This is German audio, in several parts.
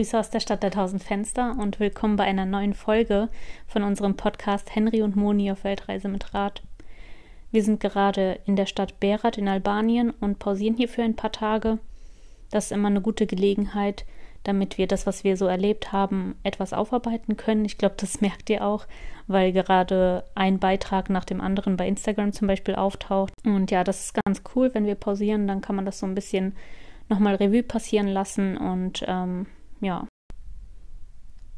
Grüße aus der Stadt der tausend Fenster und willkommen bei einer neuen Folge von unserem Podcast Henry und Moni auf Weltreise mit Rad. Wir sind gerade in der Stadt Berat in Albanien und pausieren hier für ein paar Tage. Das ist immer eine gute Gelegenheit, damit wir das, was wir so erlebt haben, etwas aufarbeiten können. Ich glaube, das merkt ihr auch, weil gerade ein Beitrag nach dem anderen bei Instagram zum Beispiel auftaucht. Und ja, das ist ganz cool, wenn wir pausieren, dann kann man das so ein bisschen nochmal Revue passieren lassen und ähm, ja.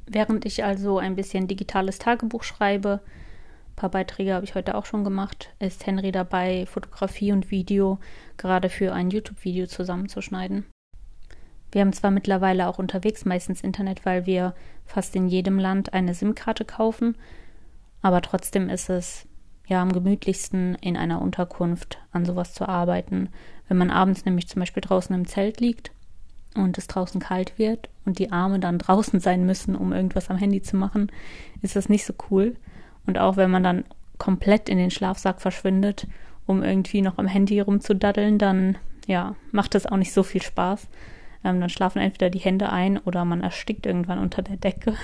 Während ich also ein bisschen digitales Tagebuch schreibe, ein paar Beiträge habe ich heute auch schon gemacht, ist Henry dabei, Fotografie und Video gerade für ein YouTube-Video zusammenzuschneiden. Wir haben zwar mittlerweile auch unterwegs meistens Internet, weil wir fast in jedem Land eine SIM-Karte kaufen, aber trotzdem ist es ja am gemütlichsten in einer Unterkunft an sowas zu arbeiten. Wenn man abends nämlich zum Beispiel draußen im Zelt liegt und es draußen kalt wird und die Arme dann draußen sein müssen, um irgendwas am Handy zu machen, ist das nicht so cool. Und auch wenn man dann komplett in den Schlafsack verschwindet, um irgendwie noch am Handy rumzudaddeln, dann ja, macht das auch nicht so viel Spaß. Ähm, dann schlafen entweder die Hände ein oder man erstickt irgendwann unter der Decke.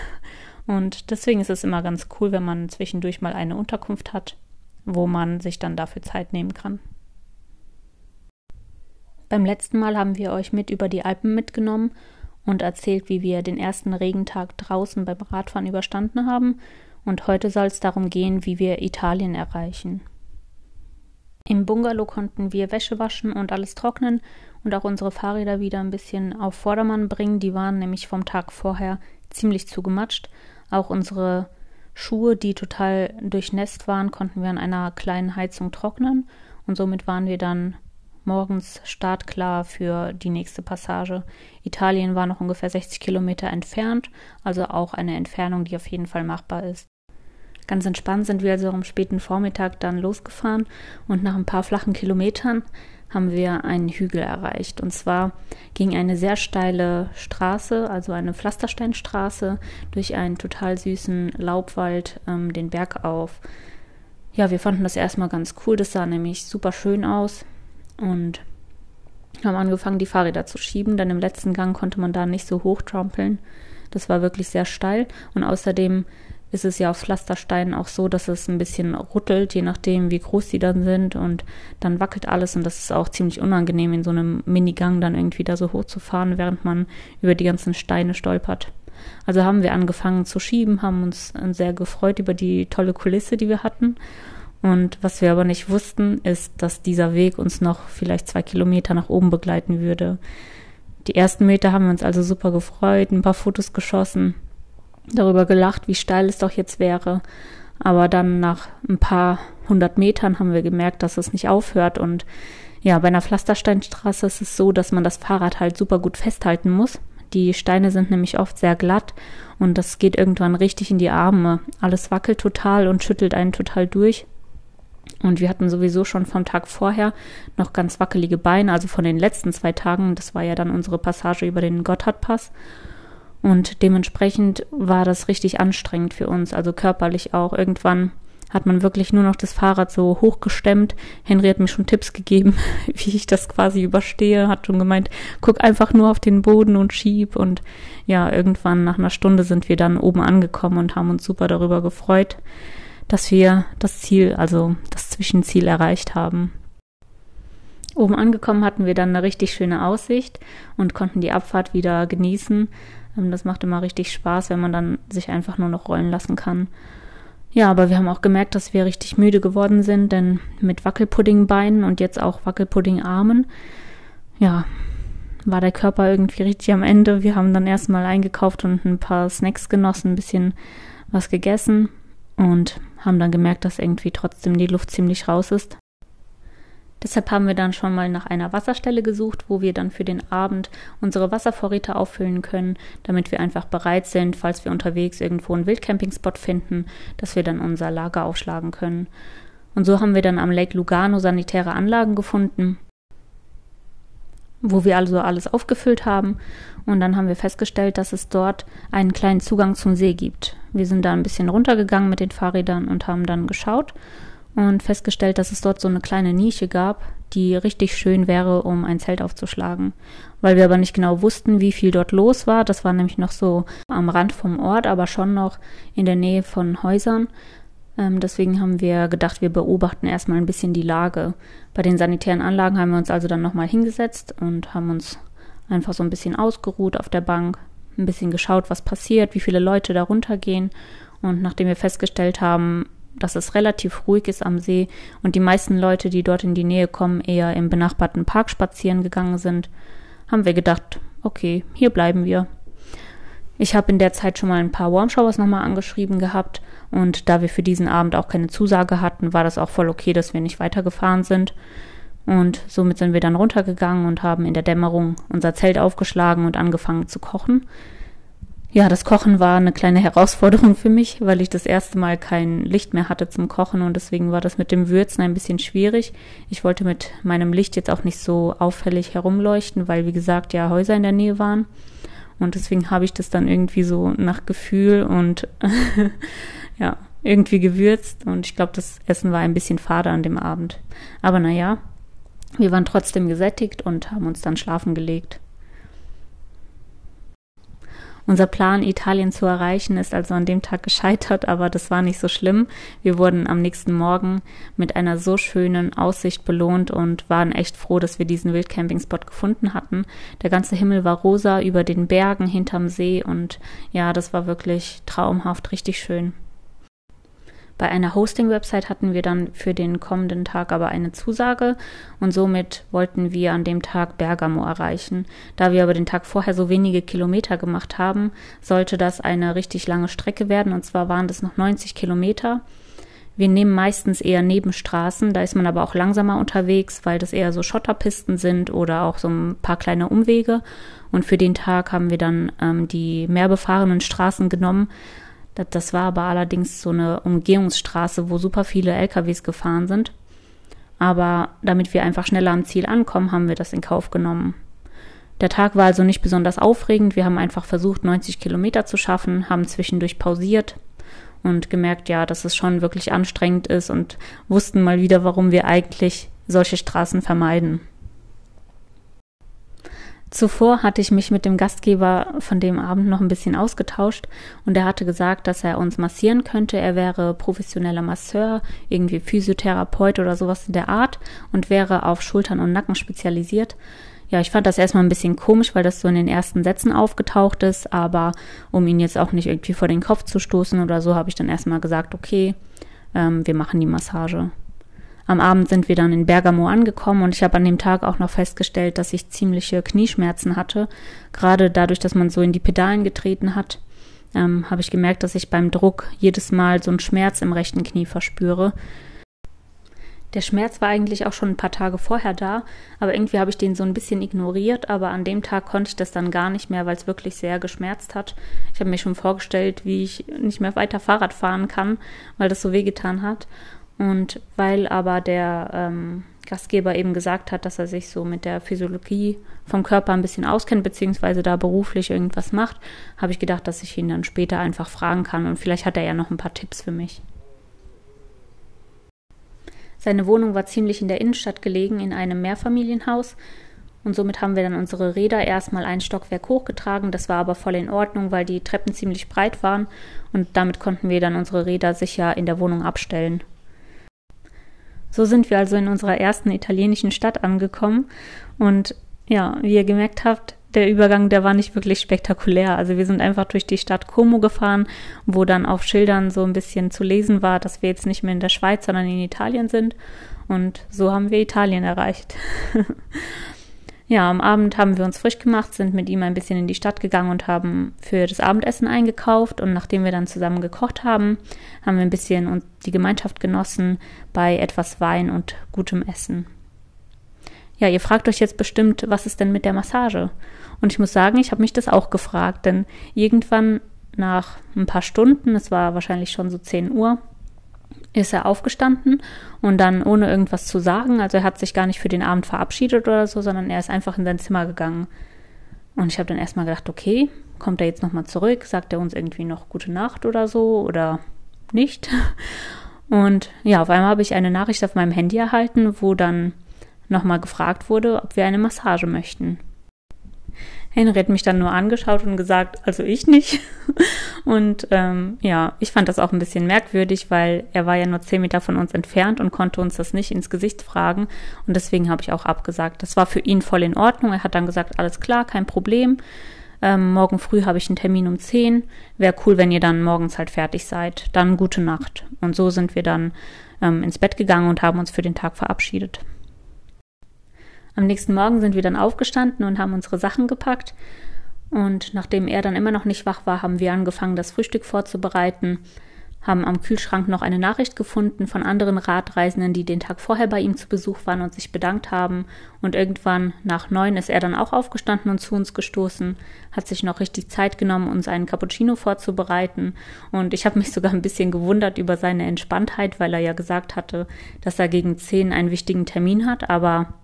Und deswegen ist es immer ganz cool, wenn man zwischendurch mal eine Unterkunft hat, wo man sich dann dafür Zeit nehmen kann. Beim letzten Mal haben wir euch mit über die Alpen mitgenommen und erzählt, wie wir den ersten Regentag draußen beim Radfahren überstanden haben. Und heute soll es darum gehen, wie wir Italien erreichen. Im Bungalow konnten wir Wäsche waschen und alles trocknen und auch unsere Fahrräder wieder ein bisschen auf Vordermann bringen. Die waren nämlich vom Tag vorher ziemlich zugematscht. Auch unsere Schuhe, die total durchnässt waren, konnten wir an einer kleinen Heizung trocknen und somit waren wir dann morgens startklar für die nächste Passage. Italien war noch ungefähr 60 Kilometer entfernt, also auch eine Entfernung, die auf jeden Fall machbar ist. Ganz entspannt sind wir also am späten Vormittag dann losgefahren und nach ein paar flachen Kilometern haben wir einen Hügel erreicht. Und zwar ging eine sehr steile Straße, also eine Pflastersteinstraße, durch einen total süßen Laubwald ähm, den Berg auf. Ja, wir fanden das erstmal ganz cool. Das sah nämlich super schön aus und haben angefangen, die Fahrräder zu schieben. Dann im letzten Gang konnte man da nicht so hoch trampeln. Das war wirklich sehr steil. Und außerdem ist es ja auf Pflastersteinen auch so, dass es ein bisschen rüttelt, je nachdem, wie groß die dann sind. Und dann wackelt alles. Und das ist auch ziemlich unangenehm, in so einem Minigang dann irgendwie da so hoch zu fahren, während man über die ganzen Steine stolpert. Also haben wir angefangen zu schieben, haben uns sehr gefreut über die tolle Kulisse, die wir hatten und was wir aber nicht wussten, ist, dass dieser Weg uns noch vielleicht zwei Kilometer nach oben begleiten würde. Die ersten Meter haben wir uns also super gefreut, ein paar Fotos geschossen, darüber gelacht, wie steil es doch jetzt wäre. Aber dann nach ein paar hundert Metern haben wir gemerkt, dass es nicht aufhört. Und ja, bei einer Pflastersteinstraße ist es so, dass man das Fahrrad halt super gut festhalten muss. Die Steine sind nämlich oft sehr glatt und das geht irgendwann richtig in die Arme. Alles wackelt total und schüttelt einen total durch. Und wir hatten sowieso schon vom Tag vorher noch ganz wackelige Beine, also von den letzten zwei Tagen. Das war ja dann unsere Passage über den Gotthardpass. Und dementsprechend war das richtig anstrengend für uns, also körperlich auch. Irgendwann hat man wirklich nur noch das Fahrrad so hochgestemmt. Henry hat mir schon Tipps gegeben, wie ich das quasi überstehe, hat schon gemeint, guck einfach nur auf den Boden und schieb. Und ja, irgendwann nach einer Stunde sind wir dann oben angekommen und haben uns super darüber gefreut dass wir das Ziel, also das Zwischenziel erreicht haben. Oben angekommen hatten wir dann eine richtig schöne Aussicht und konnten die Abfahrt wieder genießen. Ähm, das macht immer richtig Spaß, wenn man dann sich einfach nur noch rollen lassen kann. Ja, aber wir haben auch gemerkt, dass wir richtig müde geworden sind, denn mit Wackelpuddingbeinen und jetzt auch Wackelpuddingarmen, ja, war der Körper irgendwie richtig am Ende. Wir haben dann erstmal eingekauft und ein paar Snacks genossen, ein bisschen was gegessen und haben dann gemerkt, dass irgendwie trotzdem die Luft ziemlich raus ist. Deshalb haben wir dann schon mal nach einer Wasserstelle gesucht, wo wir dann für den Abend unsere Wasservorräte auffüllen können, damit wir einfach bereit sind, falls wir unterwegs irgendwo einen Wildcampingspot finden, dass wir dann unser Lager aufschlagen können. Und so haben wir dann am Lake Lugano sanitäre Anlagen gefunden, wo wir also alles aufgefüllt haben. Und dann haben wir festgestellt, dass es dort einen kleinen Zugang zum See gibt. Wir sind da ein bisschen runtergegangen mit den Fahrrädern und haben dann geschaut. und festgestellt, dass es dort so eine kleine Nische gab, die richtig schön wäre, um ein Zelt aufzuschlagen. Weil wir aber nicht genau wussten, wie viel dort los war. Das war nämlich noch so am Rand vom Ort, aber schon noch in der Nähe von Häusern. Ähm, deswegen haben wir gedacht, wir beobachten erstmal ein bisschen die Lage. Bei den sanitären Anlagen haben wir uns also dann nochmal hingesetzt und haben uns einfach so ein bisschen ausgeruht auf der Bank, ein bisschen geschaut, was passiert, wie viele Leute da runtergehen. Und nachdem wir festgestellt haben, dass es relativ ruhig ist am See und die meisten Leute, die dort in die Nähe kommen, eher im benachbarten Park spazieren gegangen sind, haben wir gedacht, okay, hier bleiben wir. Ich habe in der Zeit schon mal ein paar Warmshowers nochmal angeschrieben gehabt und da wir für diesen Abend auch keine Zusage hatten, war das auch voll okay, dass wir nicht weitergefahren sind. Und somit sind wir dann runtergegangen und haben in der Dämmerung unser Zelt aufgeschlagen und angefangen zu kochen. Ja, das Kochen war eine kleine Herausforderung für mich, weil ich das erste Mal kein Licht mehr hatte zum Kochen und deswegen war das mit dem Würzen ein bisschen schwierig. Ich wollte mit meinem Licht jetzt auch nicht so auffällig herumleuchten, weil wie gesagt ja Häuser in der Nähe waren. Und deswegen habe ich das dann irgendwie so nach Gefühl und ja, irgendwie gewürzt und ich glaube, das Essen war ein bisschen fade an dem Abend. Aber naja, wir waren trotzdem gesättigt und haben uns dann schlafen gelegt. Unser Plan, Italien zu erreichen, ist also an dem Tag gescheitert, aber das war nicht so schlimm. Wir wurden am nächsten Morgen mit einer so schönen Aussicht belohnt und waren echt froh, dass wir diesen Wildcamping-Spot gefunden hatten. Der ganze Himmel war rosa über den Bergen hinterm See und ja, das war wirklich traumhaft, richtig schön. Bei einer Hosting-Website hatten wir dann für den kommenden Tag aber eine Zusage und somit wollten wir an dem Tag Bergamo erreichen. Da wir aber den Tag vorher so wenige Kilometer gemacht haben, sollte das eine richtig lange Strecke werden und zwar waren das noch 90 Kilometer. Wir nehmen meistens eher Nebenstraßen, da ist man aber auch langsamer unterwegs, weil das eher so Schotterpisten sind oder auch so ein paar kleine Umwege. Und für den Tag haben wir dann ähm, die mehr befahrenen Straßen genommen, das war aber allerdings so eine Umgehungsstraße, wo super viele LKWs gefahren sind. Aber damit wir einfach schneller am Ziel ankommen, haben wir das in Kauf genommen. Der Tag war also nicht besonders aufregend. Wir haben einfach versucht, 90 Kilometer zu schaffen, haben zwischendurch pausiert und gemerkt, ja, dass es schon wirklich anstrengend ist und wussten mal wieder, warum wir eigentlich solche Straßen vermeiden. Zuvor hatte ich mich mit dem Gastgeber von dem Abend noch ein bisschen ausgetauscht und er hatte gesagt, dass er uns massieren könnte. Er wäre professioneller Masseur, irgendwie Physiotherapeut oder sowas in der Art und wäre auf Schultern und Nacken spezialisiert. Ja, ich fand das erstmal ein bisschen komisch, weil das so in den ersten Sätzen aufgetaucht ist, aber um ihn jetzt auch nicht irgendwie vor den Kopf zu stoßen oder so, habe ich dann erstmal gesagt, okay, ähm, wir machen die Massage. Am Abend sind wir dann in Bergamo angekommen und ich habe an dem Tag auch noch festgestellt, dass ich ziemliche Knieschmerzen hatte. Gerade dadurch, dass man so in die Pedalen getreten hat, ähm, habe ich gemerkt, dass ich beim Druck jedes Mal so einen Schmerz im rechten Knie verspüre. Der Schmerz war eigentlich auch schon ein paar Tage vorher da, aber irgendwie habe ich den so ein bisschen ignoriert, aber an dem Tag konnte ich das dann gar nicht mehr, weil es wirklich sehr geschmerzt hat. Ich habe mir schon vorgestellt, wie ich nicht mehr weiter Fahrrad fahren kann, weil das so wehgetan hat. Und weil aber der ähm, Gastgeber eben gesagt hat, dass er sich so mit der Physiologie vom Körper ein bisschen auskennt, beziehungsweise da beruflich irgendwas macht, habe ich gedacht, dass ich ihn dann später einfach fragen kann und vielleicht hat er ja noch ein paar Tipps für mich. Seine Wohnung war ziemlich in der Innenstadt gelegen, in einem Mehrfamilienhaus. Und somit haben wir dann unsere Räder erstmal ein Stockwerk hochgetragen. Das war aber voll in Ordnung, weil die Treppen ziemlich breit waren. Und damit konnten wir dann unsere Räder sicher in der Wohnung abstellen. So sind wir also in unserer ersten italienischen Stadt angekommen. Und ja, wie ihr gemerkt habt, der Übergang, der war nicht wirklich spektakulär. Also wir sind einfach durch die Stadt Como gefahren, wo dann auf Schildern so ein bisschen zu lesen war, dass wir jetzt nicht mehr in der Schweiz, sondern in Italien sind. Und so haben wir Italien erreicht. Ja, am Abend haben wir uns frisch gemacht, sind mit ihm ein bisschen in die Stadt gegangen und haben für das Abendessen eingekauft. Und nachdem wir dann zusammen gekocht haben, haben wir ein bisschen die Gemeinschaft genossen bei etwas Wein und gutem Essen. Ja, ihr fragt euch jetzt bestimmt, was ist denn mit der Massage? Und ich muss sagen, ich habe mich das auch gefragt, denn irgendwann nach ein paar Stunden, es war wahrscheinlich schon so 10 Uhr, ist er aufgestanden und dann ohne irgendwas zu sagen, also er hat sich gar nicht für den Abend verabschiedet oder so, sondern er ist einfach in sein Zimmer gegangen. Und ich habe dann erstmal gedacht, okay, kommt er jetzt nochmal zurück, sagt er uns irgendwie noch gute Nacht oder so oder nicht? Und ja, auf einmal habe ich eine Nachricht auf meinem Handy erhalten, wo dann nochmal gefragt wurde, ob wir eine Massage möchten. Henry hat mich dann nur angeschaut und gesagt, also ich nicht. Und ähm, ja, ich fand das auch ein bisschen merkwürdig, weil er war ja nur zehn Meter von uns entfernt und konnte uns das nicht ins Gesicht fragen. Und deswegen habe ich auch abgesagt. Das war für ihn voll in Ordnung. Er hat dann gesagt, alles klar, kein Problem. Ähm, morgen früh habe ich einen Termin um zehn. Wäre cool, wenn ihr dann morgens halt fertig seid. Dann gute Nacht. Und so sind wir dann ähm, ins Bett gegangen und haben uns für den Tag verabschiedet. Am nächsten Morgen sind wir dann aufgestanden und haben unsere Sachen gepackt. Und nachdem er dann immer noch nicht wach war, haben wir angefangen, das Frühstück vorzubereiten, haben am Kühlschrank noch eine Nachricht gefunden von anderen Radreisenden, die den Tag vorher bei ihm zu Besuch waren und sich bedankt haben. Und irgendwann nach neun ist er dann auch aufgestanden und zu uns gestoßen, hat sich noch richtig Zeit genommen, uns einen Cappuccino vorzubereiten. Und ich habe mich sogar ein bisschen gewundert über seine Entspanntheit, weil er ja gesagt hatte, dass er gegen zehn einen wichtigen Termin hat, aber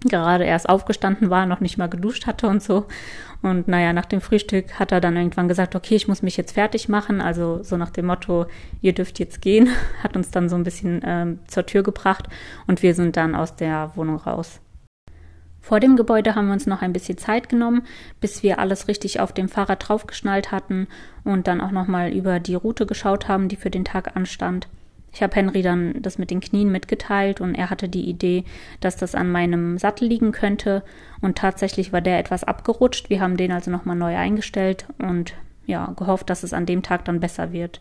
gerade erst aufgestanden war, noch nicht mal geduscht hatte und so. Und naja, nach dem Frühstück hat er dann irgendwann gesagt, okay, ich muss mich jetzt fertig machen. Also so nach dem Motto, ihr dürft jetzt gehen, hat uns dann so ein bisschen ähm, zur Tür gebracht und wir sind dann aus der Wohnung raus. Vor dem Gebäude haben wir uns noch ein bisschen Zeit genommen, bis wir alles richtig auf dem Fahrrad draufgeschnallt hatten und dann auch nochmal über die Route geschaut haben, die für den Tag anstand. Ich habe Henry dann das mit den Knien mitgeteilt und er hatte die Idee, dass das an meinem Sattel liegen könnte. Und tatsächlich war der etwas abgerutscht. Wir haben den also nochmal neu eingestellt und ja, gehofft, dass es an dem Tag dann besser wird.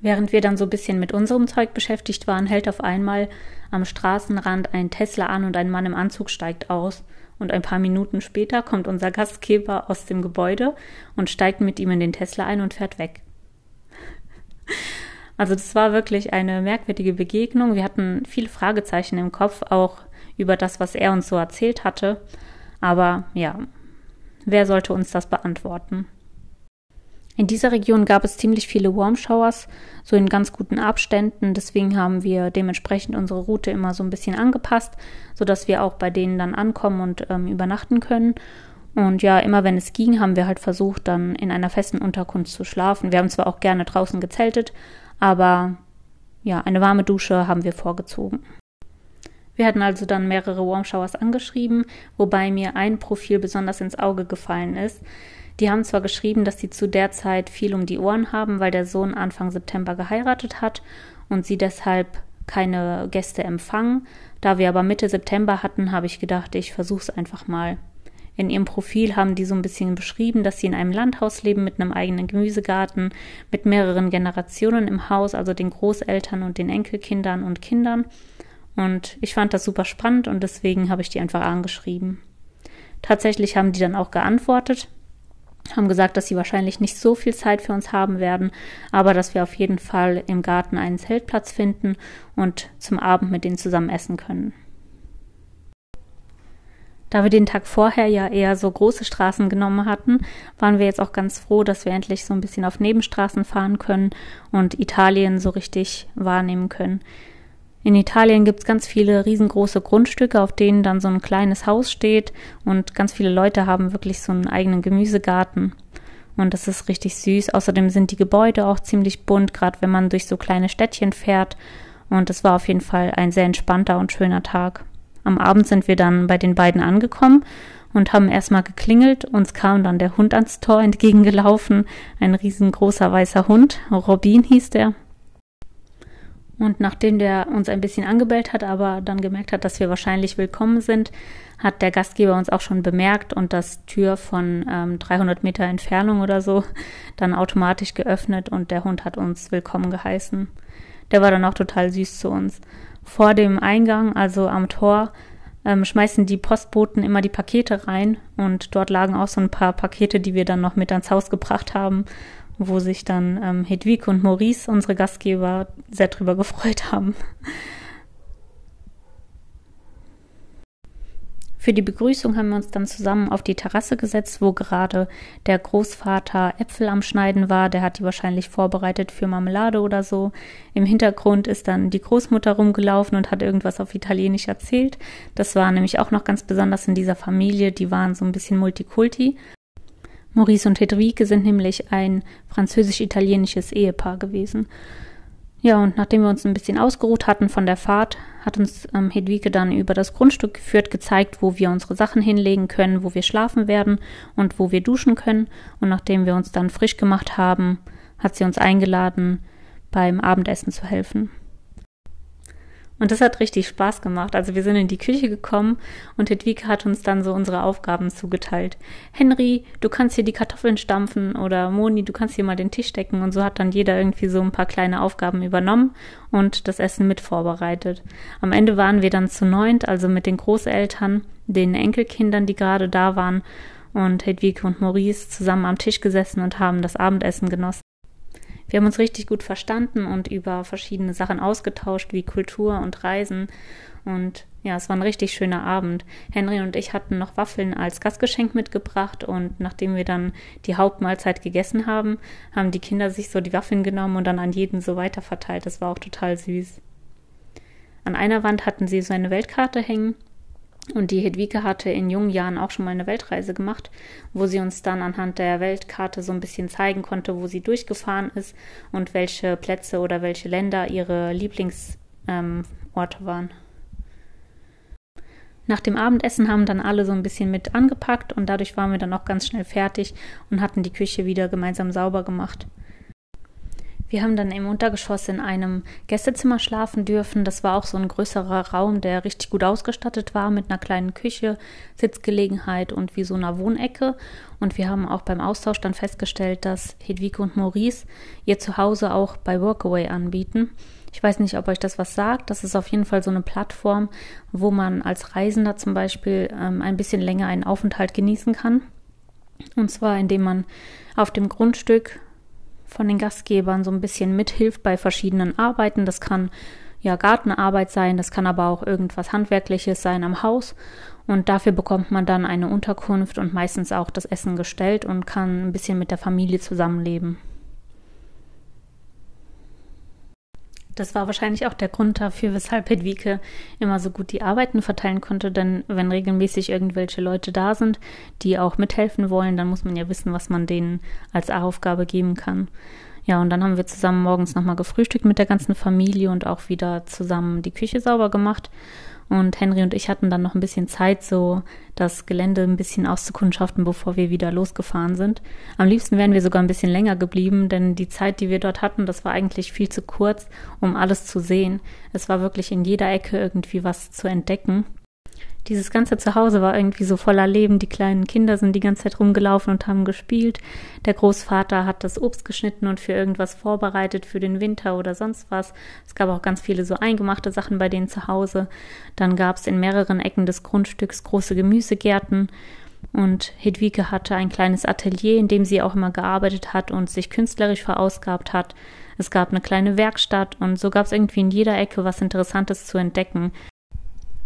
Während wir dann so ein bisschen mit unserem Zeug beschäftigt waren, hält auf einmal am Straßenrand ein Tesla an und ein Mann im Anzug steigt aus. Und ein paar Minuten später kommt unser Gastgeber aus dem Gebäude und steigt mit ihm in den Tesla ein und fährt weg. Also das war wirklich eine merkwürdige Begegnung. Wir hatten viele Fragezeichen im Kopf, auch über das, was er uns so erzählt hatte. Aber ja, wer sollte uns das beantworten? In dieser Region gab es ziemlich viele Warm Showers, so in ganz guten Abständen. Deswegen haben wir dementsprechend unsere Route immer so ein bisschen angepasst, sodass wir auch bei denen dann ankommen und ähm, übernachten können. Und ja, immer wenn es ging, haben wir halt versucht, dann in einer festen Unterkunft zu schlafen. Wir haben zwar auch gerne draußen gezeltet, aber ja, eine warme Dusche haben wir vorgezogen. Wir hatten also dann mehrere Warm Showers angeschrieben, wobei mir ein Profil besonders ins Auge gefallen ist. Die haben zwar geschrieben, dass sie zu der Zeit viel um die Ohren haben, weil der Sohn Anfang September geheiratet hat und sie deshalb keine Gäste empfangen. Da wir aber Mitte September hatten, habe ich gedacht, ich versuche es einfach mal. In ihrem Profil haben die so ein bisschen beschrieben, dass sie in einem Landhaus leben mit einem eigenen Gemüsegarten, mit mehreren Generationen im Haus, also den Großeltern und den Enkelkindern und Kindern. Und ich fand das super spannend und deswegen habe ich die einfach angeschrieben. Tatsächlich haben die dann auch geantwortet, haben gesagt, dass sie wahrscheinlich nicht so viel Zeit für uns haben werden, aber dass wir auf jeden Fall im Garten einen Zeltplatz finden und zum Abend mit denen zusammen essen können. Da wir den Tag vorher ja eher so große Straßen genommen hatten, waren wir jetzt auch ganz froh, dass wir endlich so ein bisschen auf Nebenstraßen fahren können und Italien so richtig wahrnehmen können. In Italien gibt es ganz viele riesengroße Grundstücke, auf denen dann so ein kleines Haus steht und ganz viele Leute haben wirklich so einen eigenen Gemüsegarten. Und das ist richtig süß. Außerdem sind die Gebäude auch ziemlich bunt, gerade wenn man durch so kleine Städtchen fährt. Und es war auf jeden Fall ein sehr entspannter und schöner Tag. Am Abend sind wir dann bei den beiden angekommen und haben erstmal geklingelt. Uns kam dann der Hund ans Tor entgegengelaufen. Ein riesengroßer weißer Hund. Robin hieß der. Und nachdem der uns ein bisschen angebellt hat, aber dann gemerkt hat, dass wir wahrscheinlich willkommen sind, hat der Gastgeber uns auch schon bemerkt und das Tür von ähm, 300 Meter Entfernung oder so dann automatisch geöffnet und der Hund hat uns willkommen geheißen. Der war dann auch total süß zu uns vor dem Eingang, also am Tor, ähm, schmeißen die Postboten immer die Pakete rein und dort lagen auch so ein paar Pakete, die wir dann noch mit ans Haus gebracht haben, wo sich dann ähm, Hedwig und Maurice, unsere Gastgeber, sehr drüber gefreut haben. Für die Begrüßung haben wir uns dann zusammen auf die Terrasse gesetzt, wo gerade der Großvater Äpfel am Schneiden war. Der hat die wahrscheinlich vorbereitet für Marmelade oder so. Im Hintergrund ist dann die Großmutter rumgelaufen und hat irgendwas auf Italienisch erzählt. Das war nämlich auch noch ganz besonders in dieser Familie. Die waren so ein bisschen Multikulti. Maurice und Hedwige sind nämlich ein französisch-italienisches Ehepaar gewesen. Ja, und nachdem wir uns ein bisschen ausgeruht hatten von der Fahrt, hat uns ähm, Hedwige dann über das Grundstück geführt, gezeigt, wo wir unsere Sachen hinlegen können, wo wir schlafen werden und wo wir duschen können. Und nachdem wir uns dann frisch gemacht haben, hat sie uns eingeladen, beim Abendessen zu helfen. Und das hat richtig Spaß gemacht. Also wir sind in die Küche gekommen und Hedwige hat uns dann so unsere Aufgaben zugeteilt. Henry, du kannst hier die Kartoffeln stampfen oder Moni, du kannst hier mal den Tisch decken. Und so hat dann jeder irgendwie so ein paar kleine Aufgaben übernommen und das Essen mit vorbereitet. Am Ende waren wir dann zu neunt, also mit den Großeltern, den Enkelkindern, die gerade da waren und Hedwige und Maurice zusammen am Tisch gesessen und haben das Abendessen genossen. Wir haben uns richtig gut verstanden und über verschiedene Sachen ausgetauscht, wie Kultur und Reisen. Und ja, es war ein richtig schöner Abend. Henry und ich hatten noch Waffeln als Gastgeschenk mitgebracht und nachdem wir dann die Hauptmahlzeit gegessen haben, haben die Kinder sich so die Waffeln genommen und dann an jeden so weiter verteilt. Das war auch total süß. An einer Wand hatten sie so eine Weltkarte hängen und die Hedwige hatte in jungen Jahren auch schon mal eine Weltreise gemacht, wo sie uns dann anhand der Weltkarte so ein bisschen zeigen konnte, wo sie durchgefahren ist und welche Plätze oder welche Länder ihre Lieblingsorte ähm, waren. Nach dem Abendessen haben dann alle so ein bisschen mit angepackt und dadurch waren wir dann auch ganz schnell fertig und hatten die Küche wieder gemeinsam sauber gemacht. Wir haben dann im Untergeschoss in einem Gästezimmer schlafen dürfen. Das war auch so ein größerer Raum, der richtig gut ausgestattet war mit einer kleinen Küche, Sitzgelegenheit und wie so einer Wohnecke. Und wir haben auch beim Austausch dann festgestellt, dass Hedwige und Maurice ihr Zuhause auch bei Workaway anbieten. Ich weiß nicht, ob euch das was sagt. Das ist auf jeden Fall so eine Plattform, wo man als Reisender zum Beispiel ähm, ein bisschen länger einen Aufenthalt genießen kann. Und zwar, indem man auf dem Grundstück von den Gastgebern so ein bisschen mithilft bei verschiedenen Arbeiten. Das kann ja Gartenarbeit sein, das kann aber auch irgendwas Handwerkliches sein am Haus. Und dafür bekommt man dann eine Unterkunft und meistens auch das Essen gestellt und kann ein bisschen mit der Familie zusammenleben. Das war wahrscheinlich auch der Grund dafür, weshalb Hedwige immer so gut die Arbeiten verteilen konnte, denn wenn regelmäßig irgendwelche Leute da sind, die auch mithelfen wollen, dann muss man ja wissen, was man denen als Aufgabe geben kann. Ja, und dann haben wir zusammen morgens nochmal gefrühstückt mit der ganzen Familie und auch wieder zusammen die Küche sauber gemacht. Und Henry und ich hatten dann noch ein bisschen Zeit, so das Gelände ein bisschen auszukundschaften, bevor wir wieder losgefahren sind. Am liebsten wären wir sogar ein bisschen länger geblieben, denn die Zeit, die wir dort hatten, das war eigentlich viel zu kurz, um alles zu sehen. Es war wirklich in jeder Ecke irgendwie was zu entdecken dieses ganze Zuhause war irgendwie so voller Leben. Die kleinen Kinder sind die ganze Zeit rumgelaufen und haben gespielt. Der Großvater hat das Obst geschnitten und für irgendwas vorbereitet, für den Winter oder sonst was. Es gab auch ganz viele so eingemachte Sachen bei denen zu Hause. Dann gab es in mehreren Ecken des Grundstücks große Gemüsegärten. Und Hedwige hatte ein kleines Atelier, in dem sie auch immer gearbeitet hat und sich künstlerisch verausgabt hat. Es gab eine kleine Werkstatt und so gab es irgendwie in jeder Ecke was Interessantes zu entdecken.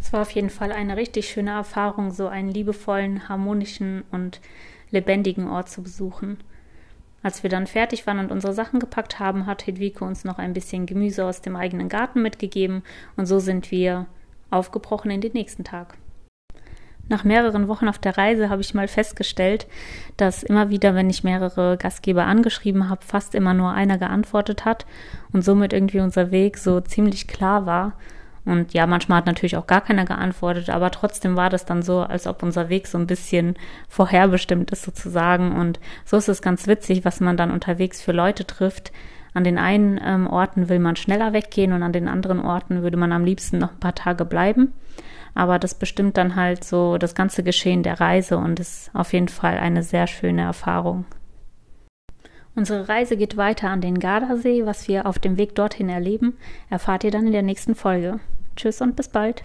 Es war auf jeden Fall eine richtig schöne Erfahrung, so einen liebevollen, harmonischen und lebendigen Ort zu besuchen. Als wir dann fertig waren und unsere Sachen gepackt haben, hat Hedwige uns noch ein bisschen Gemüse aus dem eigenen Garten mitgegeben und so sind wir aufgebrochen in den nächsten Tag. Nach mehreren Wochen auf der Reise habe ich mal festgestellt, dass immer wieder, wenn ich mehrere Gastgeber angeschrieben habe, fast immer nur einer geantwortet hat und somit irgendwie unser Weg so ziemlich klar war und ja, manchmal hat natürlich auch gar keiner geantwortet, aber trotzdem war das dann so, als ob unser Weg so ein bisschen vorherbestimmt ist sozusagen. Und so ist es ganz witzig, was man dann unterwegs für Leute trifft. An den einen ähm, Orten will man schneller weggehen und an den anderen Orten würde man am liebsten noch ein paar Tage bleiben. Aber das bestimmt dann halt so das ganze Geschehen der Reise und ist auf jeden Fall eine sehr schöne Erfahrung. Unsere Reise geht weiter an den Gardasee. Was wir auf dem Weg dorthin erleben, erfahrt ihr dann in der nächsten Folge. Tschüss und bis bald.